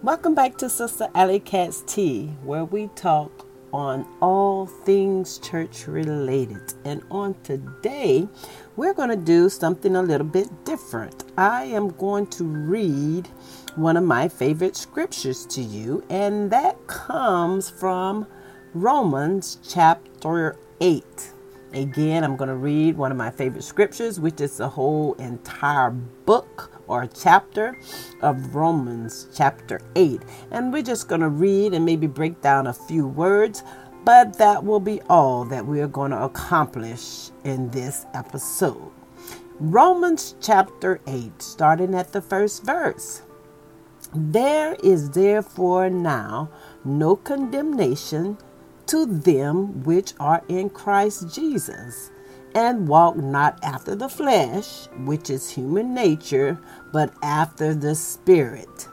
Welcome back to Sister Alley Cat's Tea, where we talk on all things church related. And on today, we're going to do something a little bit different. I am going to read one of my favorite scriptures to you, and that comes from Romans chapter 8. Again, I'm going to read one of my favorite scriptures, which is the whole entire book or chapter of Romans, chapter 8. And we're just going to read and maybe break down a few words, but that will be all that we are going to accomplish in this episode. Romans chapter 8, starting at the first verse. There is therefore now no condemnation to them which are in Christ Jesus and walk not after the flesh, which is human nature, but after the Spirit.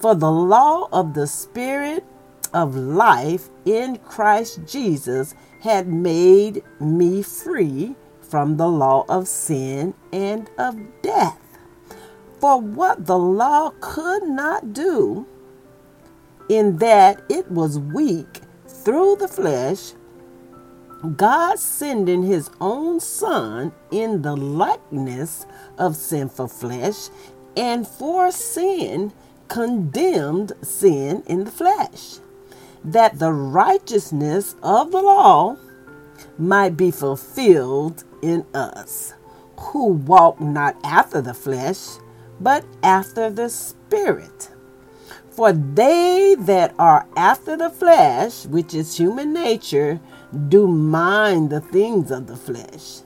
For the law of the Spirit of life in Christ Jesus had made me free from the law of sin and of death. For what the law could not do, in that it was weak through the flesh, God sending his own Son in the likeness of sinful flesh, and for sin condemned sin in the flesh, that the righteousness of the law might be fulfilled in us, who walk not after the flesh, but after the Spirit. For they that are after the flesh, which is human nature, do mind the things of the flesh,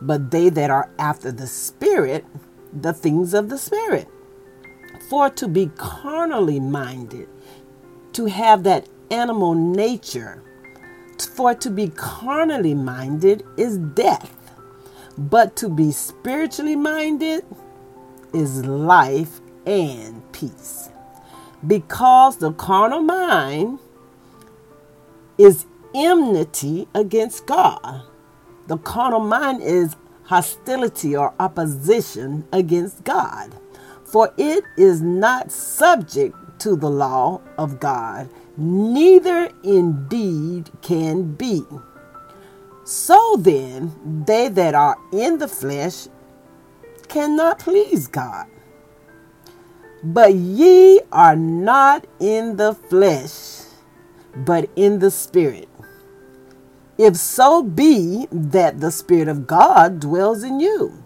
but they that are after the Spirit, the things of the Spirit. For to be carnally minded, to have that animal nature, for to be carnally minded is death, but to be spiritually minded is life and peace. Because the carnal mind is enmity against God. The carnal mind is hostility or opposition against God, for it is not subject to the law of God, neither indeed can be. So then, they that are in the flesh cannot please God. But ye are not in the flesh, but in the Spirit if so be that the Spirit of God dwells in you.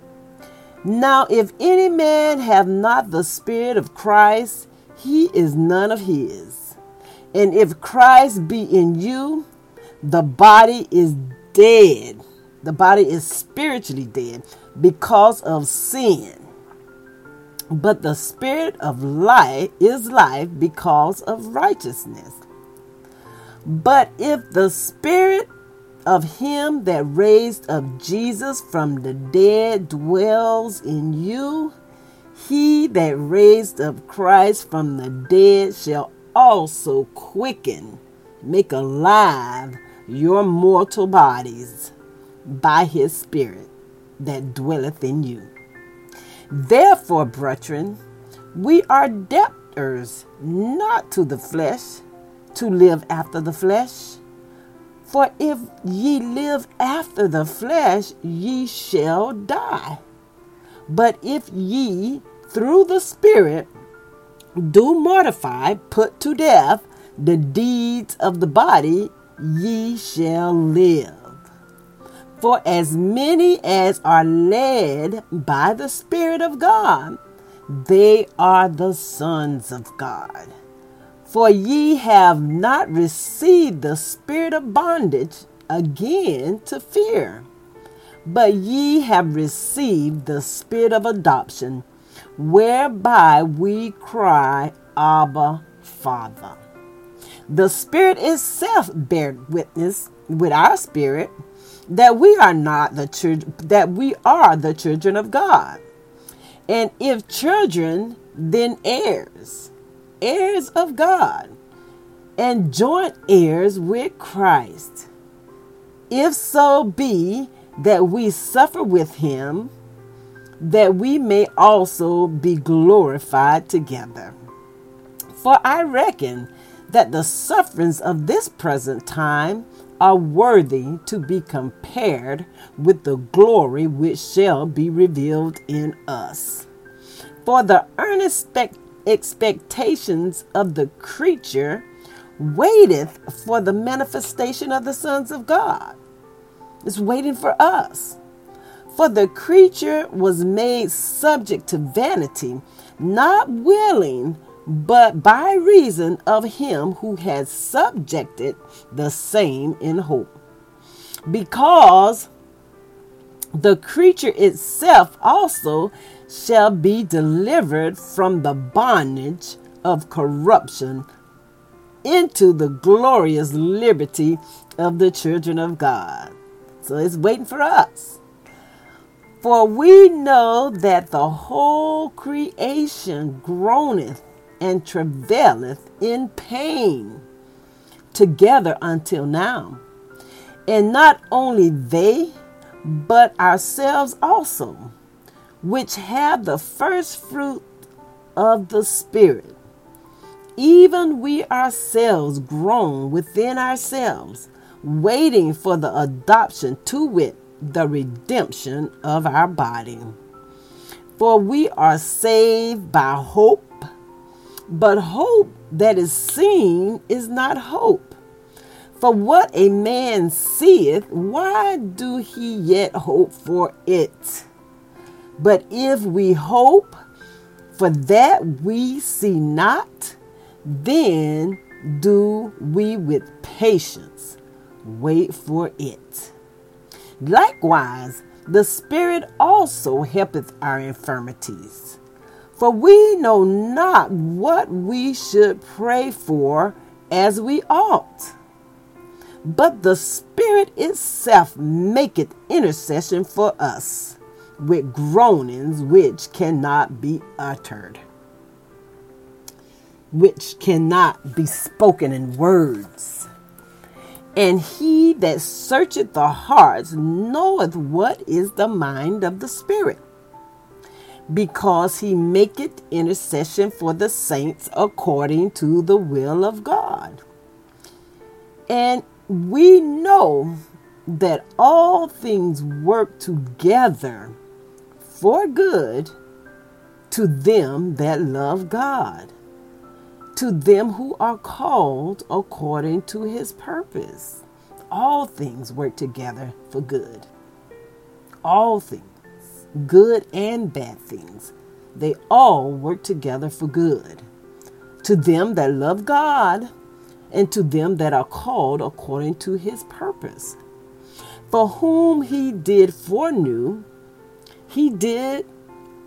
Now, if any man have not the Spirit of Christ, he is none of his. And if Christ be in you, the body is dead. The body is spiritually dead because of sin. But the spirit of life is life because of righteousness. But if the spirit of him that raised up Jesus from the dead dwells in you, he that raised up Christ from the dead shall also quicken, make alive your mortal bodies by his Spirit that dwelleth in you. Therefore, brethren, we are debtors not to the flesh to live after the flesh. For if ye live after the flesh, ye shall die. But if ye through the Spirit do mortify, put to death the deeds of the body, ye shall live. For as many as are led by the Spirit of God, they are the sons of God. For ye have not received the spirit of bondage again to fear, but ye have received the spirit of adoption, whereby we cry, Abba, Father. The Spirit itself bear witness with our spirit that we are not the children that we are the children of God. And if children, then heirs heirs of God and joint heirs with Christ, if so be that we suffer with him, that we may also be glorified together. For I reckon that the sufferings of this present time are worthy to be compared with the glory which shall be revealed in us. For the earnest expectations of the creature waiteth for the manifestation of the sons of God. It's waiting for us. For the creature was made subject to vanity, not willing, but by reason of him who has subjected the same in hope. Because the creature itself also shall be delivered from the bondage of corruption into the glorious liberty of the children of God. So it's waiting for us. For we know that the whole creation groaneth and travaileth in pain together until now. And not only they, but ourselves also, which have the first fruit of the Spirit, even we ourselves groan within ourselves, waiting for the adoption to wit, the redemption of our body. For we are saved by hope, but hope that is seen is not hope. For what a man seeth, why do he yet hope for it? But if we hope for that we see not, then do we with patience wait for it. Likewise, the Spirit also helpeth our infirmities. For we know not what we should pray for as we ought. But the Spirit itself maketh intercession for us with groanings which cannot be uttered, which cannot be spoken in words. And he that searcheth the hearts knoweth what is the mind of the Spirit because he maketh intercession for the saints according to the will of God. And we know that all things work together for good to them that love God, to them who are called according to his purpose. All things work together for good. All things good and bad things. They all work together for good. To them that love God, and to them that are called according to his purpose. For whom he did foreknew, he did,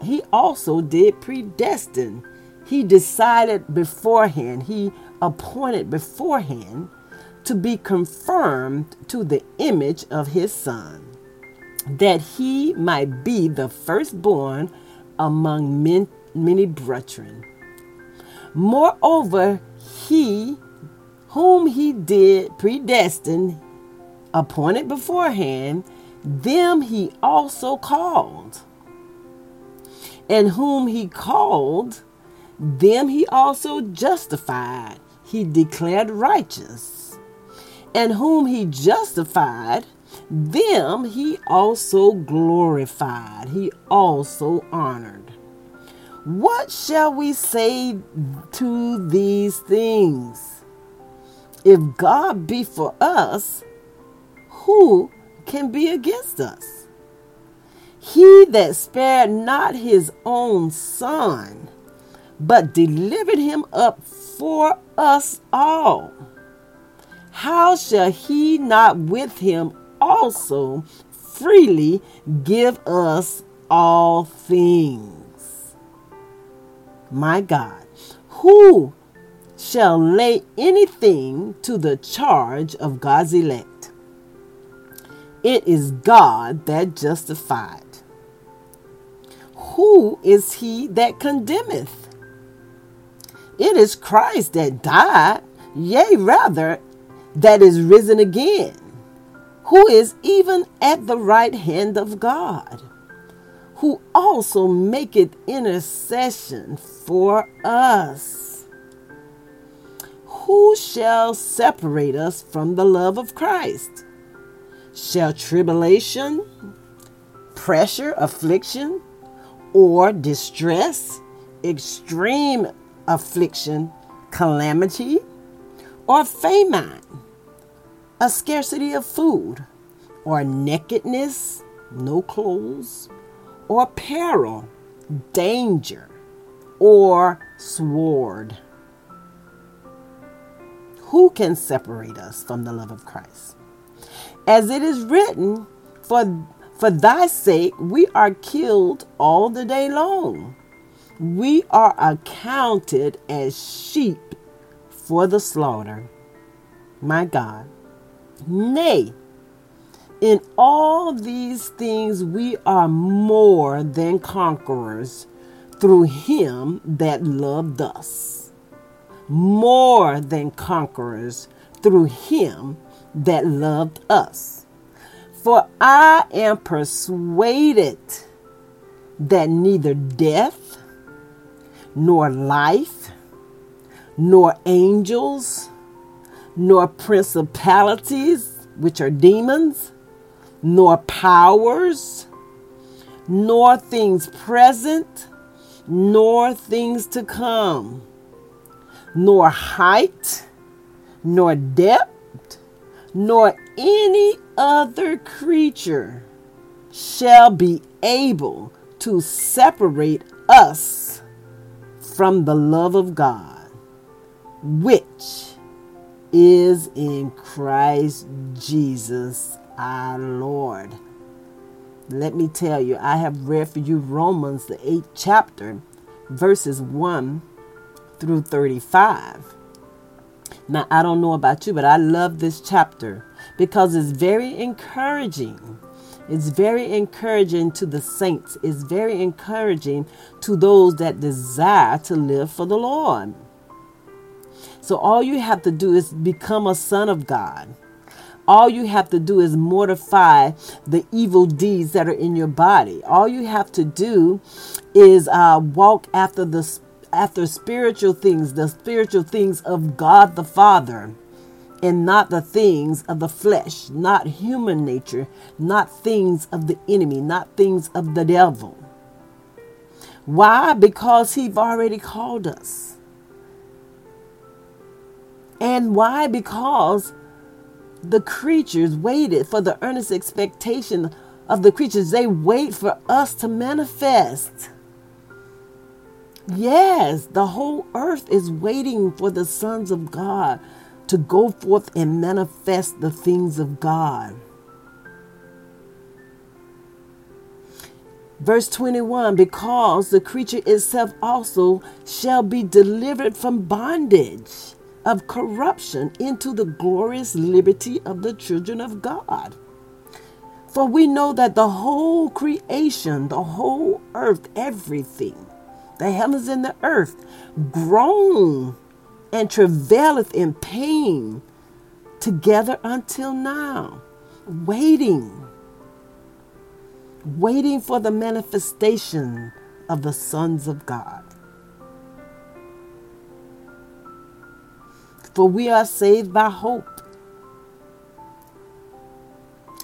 he also did predestine. He decided beforehand, he appointed beforehand to be confirmed to the image of his son that he might be the firstborn among men, many brethren. Moreover, he whom he did predestine, appointed beforehand, them he also called. And whom he called, them he also justified. He declared righteous. And whom he justified, them he also glorified, he also honored. What shall we say to these things? If God be for us, who can be against us? He that spared not his own son, but delivered him up for us all, how shall he not with him also freely give us all things. My God, who shall lay anything to the charge of God's elect? It is God that justified. Who is he that condemneth? It is Christ that died, yea, rather, that is risen again who is even at the right hand of God, who also maketh intercession for us. who shall separate us from the love of Christ? Shall tribulation, pressure, affliction, or distress, extreme affliction, calamity, or famine, a scarcity of food, or nakedness, no clothes, or peril, danger, or sword. Who can separate us from the love of Christ? As it is written, for, for thy sake we are killed all the day long. We are accounted as sheep for the slaughter. My God. Nay, in all these things we are more than conquerors through him that loved us. More than conquerors through him that loved us. For I am persuaded that neither death, nor life, nor angels, nor principalities, which are demons, nor powers, nor things present, nor things to come, nor height, nor depth, nor any other creature shall be able to separate us from the love of God, which is in Christ Jesus our Lord. Let me tell you, I have read for you Romans, the eighth chapter, verses 1 through 35. Now, I don't know about you, but I love this chapter because it's very encouraging. It's very encouraging to the saints. It's very encouraging to those that desire to live for the Lord. So, all you have to do is become a son of God. All you have to do is mortify the evil deeds that are in your body. All you have to do is uh, walk after the after spiritual things, the spiritual things of God the Father, and not the things of the flesh, not human nature, not things of the enemy, not things of the devil. Why? Because He's already called us. And why? Because the creatures waited for the earnest expectation of the creatures. They wait for us to manifest. Yes, the whole earth is waiting for the sons of God to go forth and manifest the things of God. Verse 21 Because the creature itself also shall be delivered from bondage of corruption into the glorious liberty of the children of God. For we know that the whole creation, the whole earth, everything, the heavens and the earth, groan and travaileth in pain together until now, waiting, waiting for the manifestation of the sons of God. For we are saved by hope.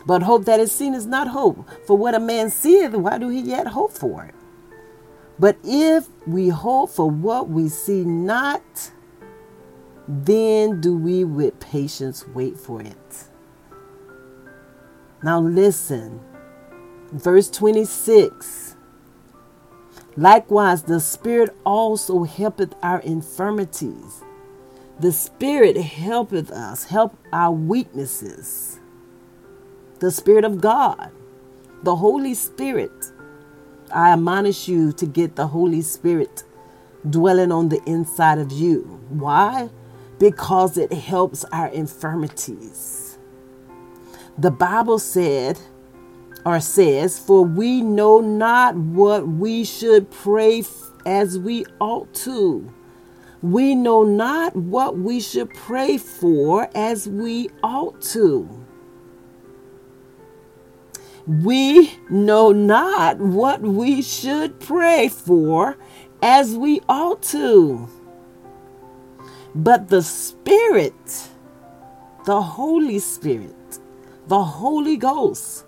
But hope that is seen is not hope. For what a man seeth, why do he yet hope for it? But if we hope for what we see not, then do we with patience wait for it. Now listen, verse 26. Likewise, the Spirit also helpeth our infirmities the Spirit helpeth us, help our weaknesses. The Spirit of God, the Holy Spirit. I admonish you to get the Holy Spirit dwelling on the inside of you. Why? Because it helps our infirmities. The Bible said, or says, For we know not what we should pray as we ought to we know not what we should pray for as we ought to. We know not what we should pray for as we ought to. But the Spirit, the Holy Spirit, the Holy Ghost,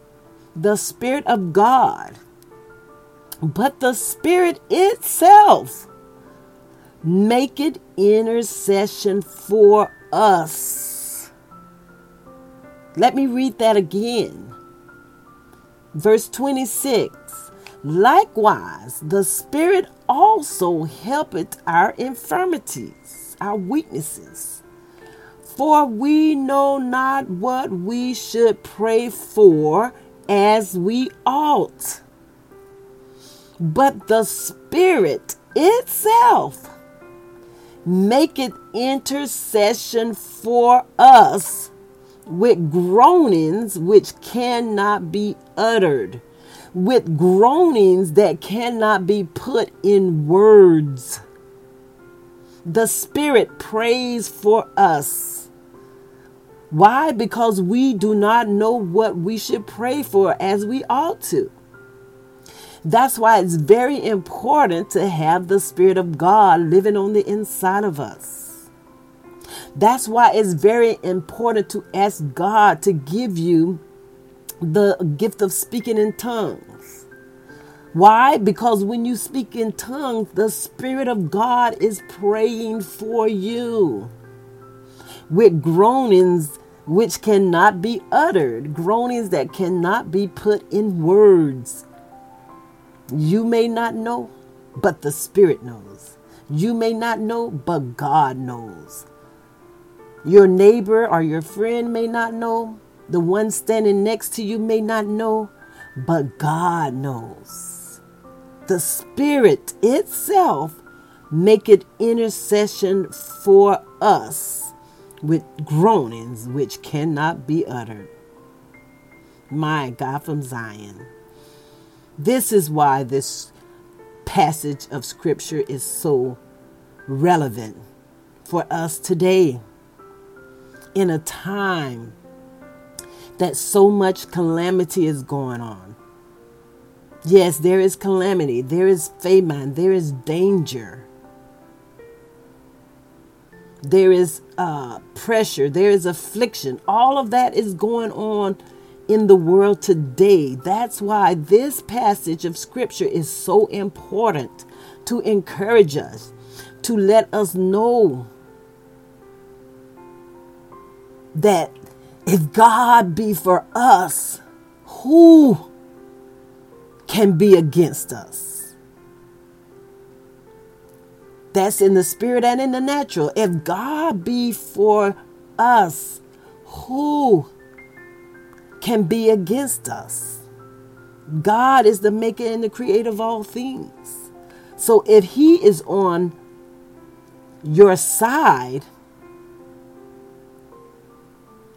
the Spirit of God, but the Spirit itself make it intercession for us. Let me read that again. Verse 26 Likewise, the Spirit also helpeth our infirmities, our weaknesses. For we know not what we should pray for as we ought. But the Spirit itself maketh intercession for us with groanings which cannot be uttered, with groanings that cannot be put in words. The Spirit prays for us. Why? Because we do not know what we should pray for as we ought to. That's why it's very important to have the Spirit of God living on the inside of us. That's why it's very important to ask God to give you the gift of speaking in tongues. Why? Because when you speak in tongues, the Spirit of God is praying for you with groanings which cannot be uttered, groanings that cannot be put in words. You may not know, but the Spirit knows. You may not know, but God knows. Your neighbor or your friend may not know. The one standing next to you may not know, but God knows. The Spirit itself make it intercession for us with groanings which cannot be uttered. My God from Zion. This is why this passage of scripture is so relevant for us today in a time that so much calamity is going on. Yes, there is calamity, there is famine, there is danger, there is uh, pressure, there is affliction. All of that is going on in the world today. That's why this passage of scripture is so important to encourage us, to let us know that if God be for us, who can be against us? That's in the spirit and in the natural. If God be for us, who can be against us. God is the maker and the creator of all things. So if He is on your side,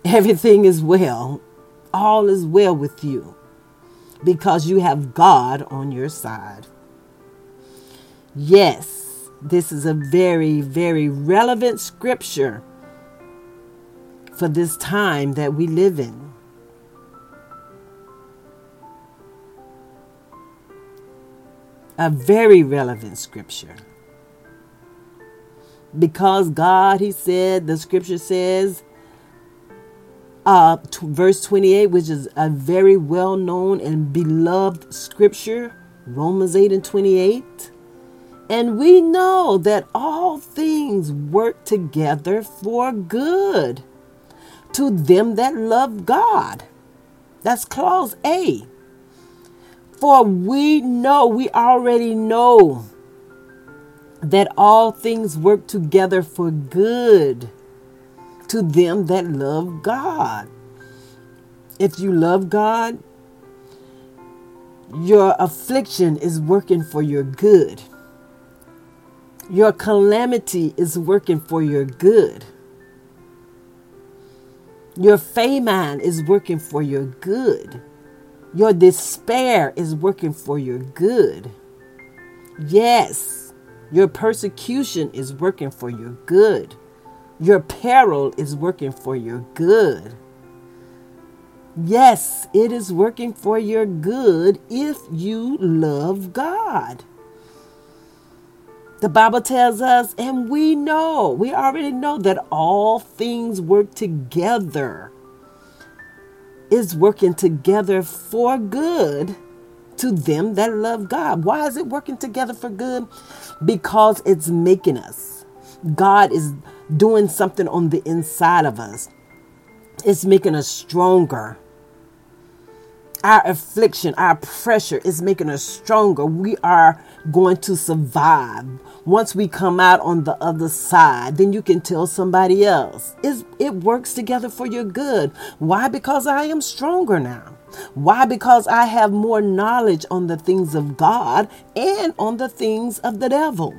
everything is well. All is well with you because you have God on your side. Yes, this is a very, very relevant scripture for this time that we live in. a very relevant scripture. Because God, He said, the scripture says, uh, t- verse 28, which is a very well known and beloved scripture, Romans 8 and 28. And we know that all things work together for good to them that love God. That's clause A. For we know, we already know that all things work together for good to them that love God. If you love God, your affliction is working for your good. Your calamity is working for your good. Your famine is working for your good. Your despair is working for your good. Yes, your persecution is working for your good. Your peril is working for your good. Yes, it is working for your good if you love God. The Bible tells us, and we know, we already know that all things work together, is working together for good to them that love God. Why is it working together for good? Because it's making us. God is doing something on the inside of us, it's making us stronger. Our affliction, our pressure is making us stronger. We are going to survive. Once we come out on the other side, then you can tell somebody else. It's, it works together for your good. Why? Because I am stronger now. Why? Because I have more knowledge on the things of God and on the things of the devil.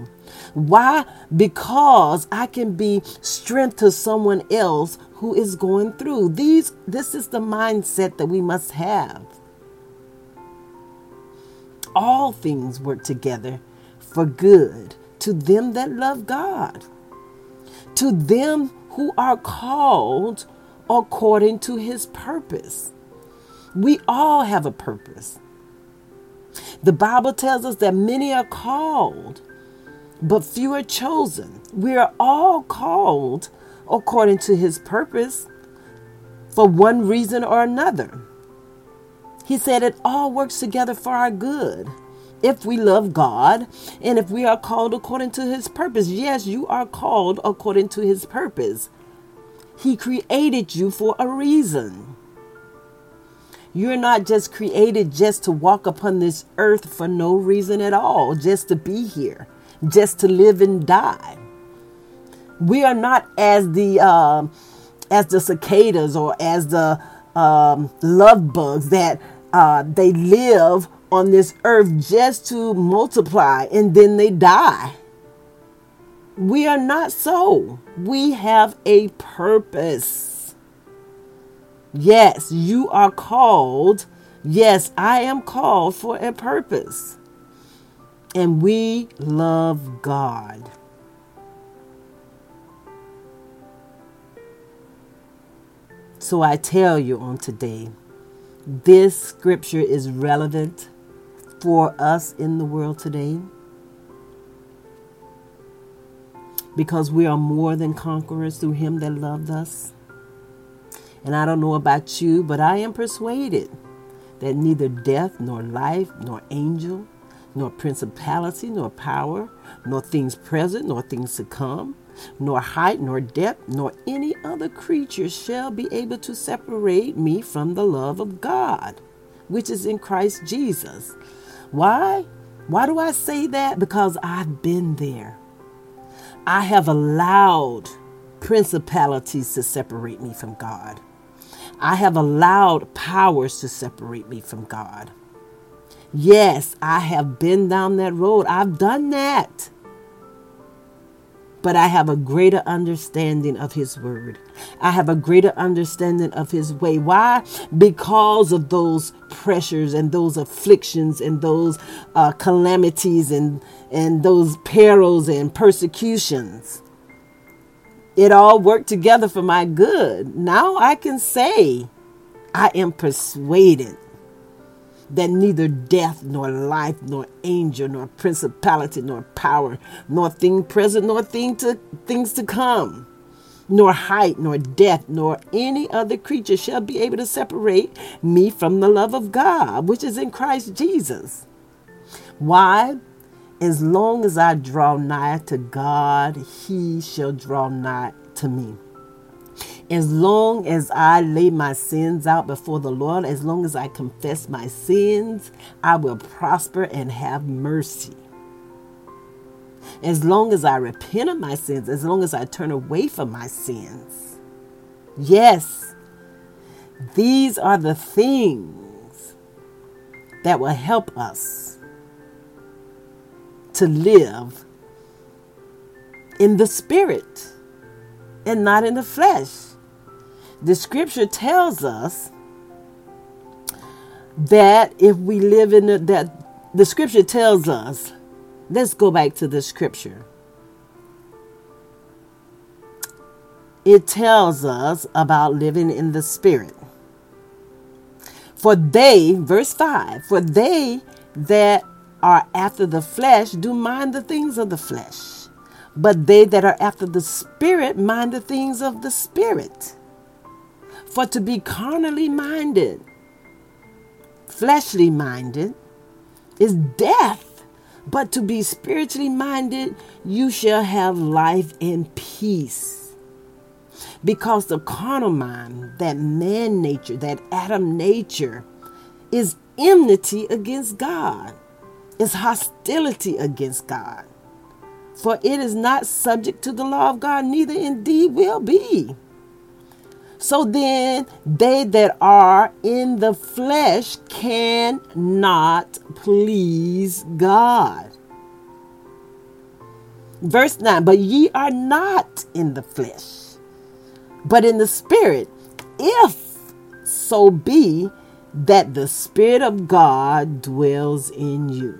Why? Because I can be strength to someone else who is going through. These this is the mindset that we must have. All things work together for good to them that love God. To them who are called according to his purpose. We all have a purpose. The Bible tells us that many are called, but few are chosen. We are all called according to his purpose for one reason or another. He said it all works together for our good. If we love God and if we are called according to his purpose, yes, you are called according to his purpose. He created you for a reason. You're not just created just to walk upon this earth for no reason at all, just to be here, just to live and die. We are not as the uh, as the cicadas or as the um, love bugs that uh, they live on this earth just to multiply and then they die. We are not so. We have a purpose. Yes, you are called. Yes, I am called for a purpose. And we love God. So I tell you on today, this scripture is relevant for us in the world today because we are more than conquerors through him that loved us. And I don't know about you, but I am persuaded that neither death, nor life, nor angel, nor principality, nor power, nor things present, nor things to come, nor height, nor depth, nor any other creature shall be able to separate me from the love of God, which is in Christ Jesus. Why? Why do I say that? Because I've been there. I have allowed principalities to separate me from God. I have allowed powers to separate me from God. Yes, I have been down that road. I've done that. But I have a greater understanding of His Word. I have a greater understanding of His way. Why? Because of those pressures and those afflictions and those uh, calamities and, and those perils and persecutions it all worked together for my good. Now I can say, I am persuaded that neither death, nor life, nor angel, nor principality, nor power, nor thing present, nor thing to things to come, nor height, nor depth, nor any other creature shall be able to separate me from the love of God, which is in Christ Jesus. Why? As long as I draw nigh to God, he shall draw nigh to me. As long as I lay my sins out before the Lord, as long as I confess my sins, I will prosper and have mercy. As long as I repent of my sins, as long as I turn away from my sins. Yes, these are the things that will help us to live in the spirit and not in the flesh. The scripture tells us that if we live in the, that the scripture tells us, let's go back to the scripture. It tells us about living in the spirit. For they, verse 5, for they that are after the flesh do mind the things of the flesh, but they that are after the Spirit mind the things of the Spirit. For to be carnally minded, fleshly minded, is death, but to be spiritually minded, you shall have life and peace. Because the carnal mind, that man nature, that Adam nature, is enmity against God, is hostility against God. For it is not subject to the law of God, neither indeed will be. So then, they that are in the flesh cannot please God. Verse 9 But ye are not in the flesh, but in the Spirit, if so be that the Spirit of God dwells in you.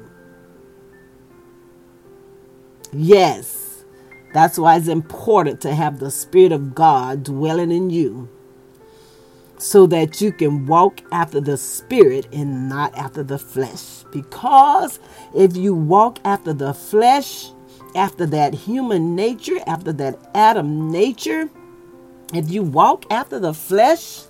Yes that's why it's important to have the Spirit of God dwelling in you so that you can walk after the Spirit and not after the flesh. Because if you walk after the flesh, after that human nature, after that Adam nature, if you walk after the flesh,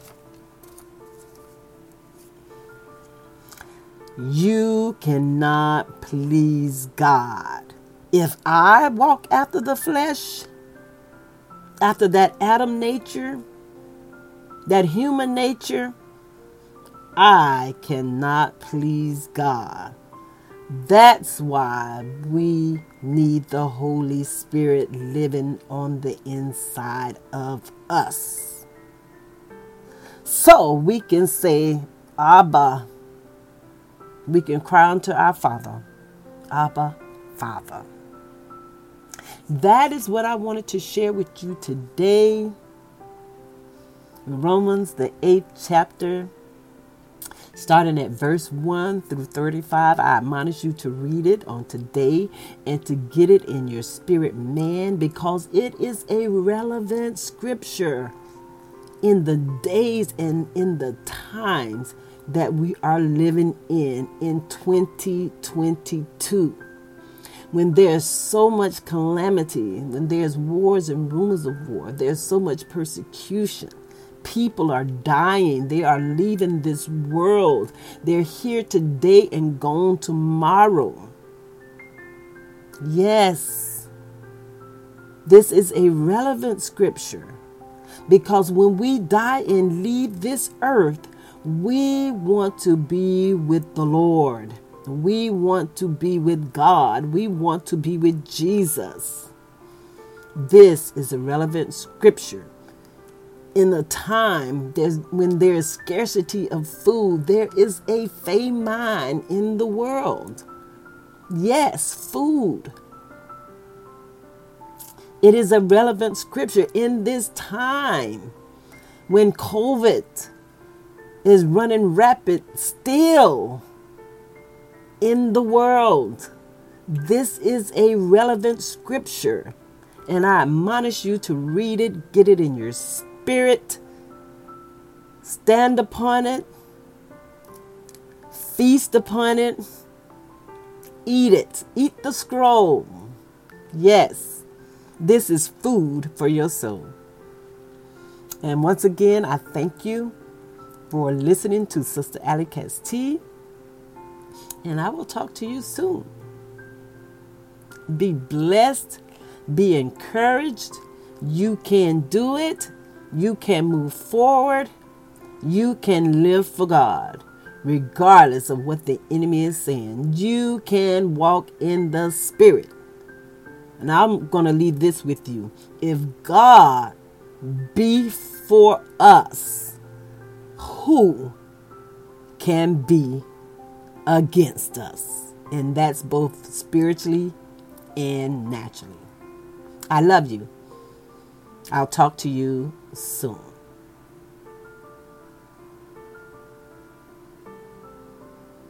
you cannot please God. If I walk after the flesh, after that Adam nature, that human nature, I cannot please God. That's why we need the Holy Spirit living on the inside of us. So we can say, Abba. We can cry unto our Father, Abba, Father. That is what I wanted to share with you today. Romans, the eighth chapter, starting at verse 1 through 35. I admonish you to read it on today and to get it in your spirit, man, because it is a relevant scripture in the days and in the times that we are living in in 2022 when there's so much calamity, when there's wars and rumors of war, there's so much persecution. People are dying. They are leaving this world. They're here today and gone tomorrow. Yes, this is a relevant scripture because when we die and leave this earth, we want to be with the Lord. We want to be with God. We want to be with Jesus. This is a relevant scripture. In a time when there is scarcity of food, there is a famine in the world. Yes, food. It is a relevant scripture in this time when COVID is running rapid still in the world. This is a relevant scripture, and I admonish you to read it, get it in your spirit, stand upon it, feast upon it, eat it, eat the scroll. Yes, this is food for your soul. And once again, I thank you for listening to Sister Allie Katz T and I will talk to you soon. Be blessed, be encouraged. You can do it, you can move forward, you can live for God, regardless of what the enemy is saying. You can walk in the Spirit. And I'm going to leave this with you. If God be for us, who can be against us. And that's both spiritually and naturally. I love you. I'll talk to you soon.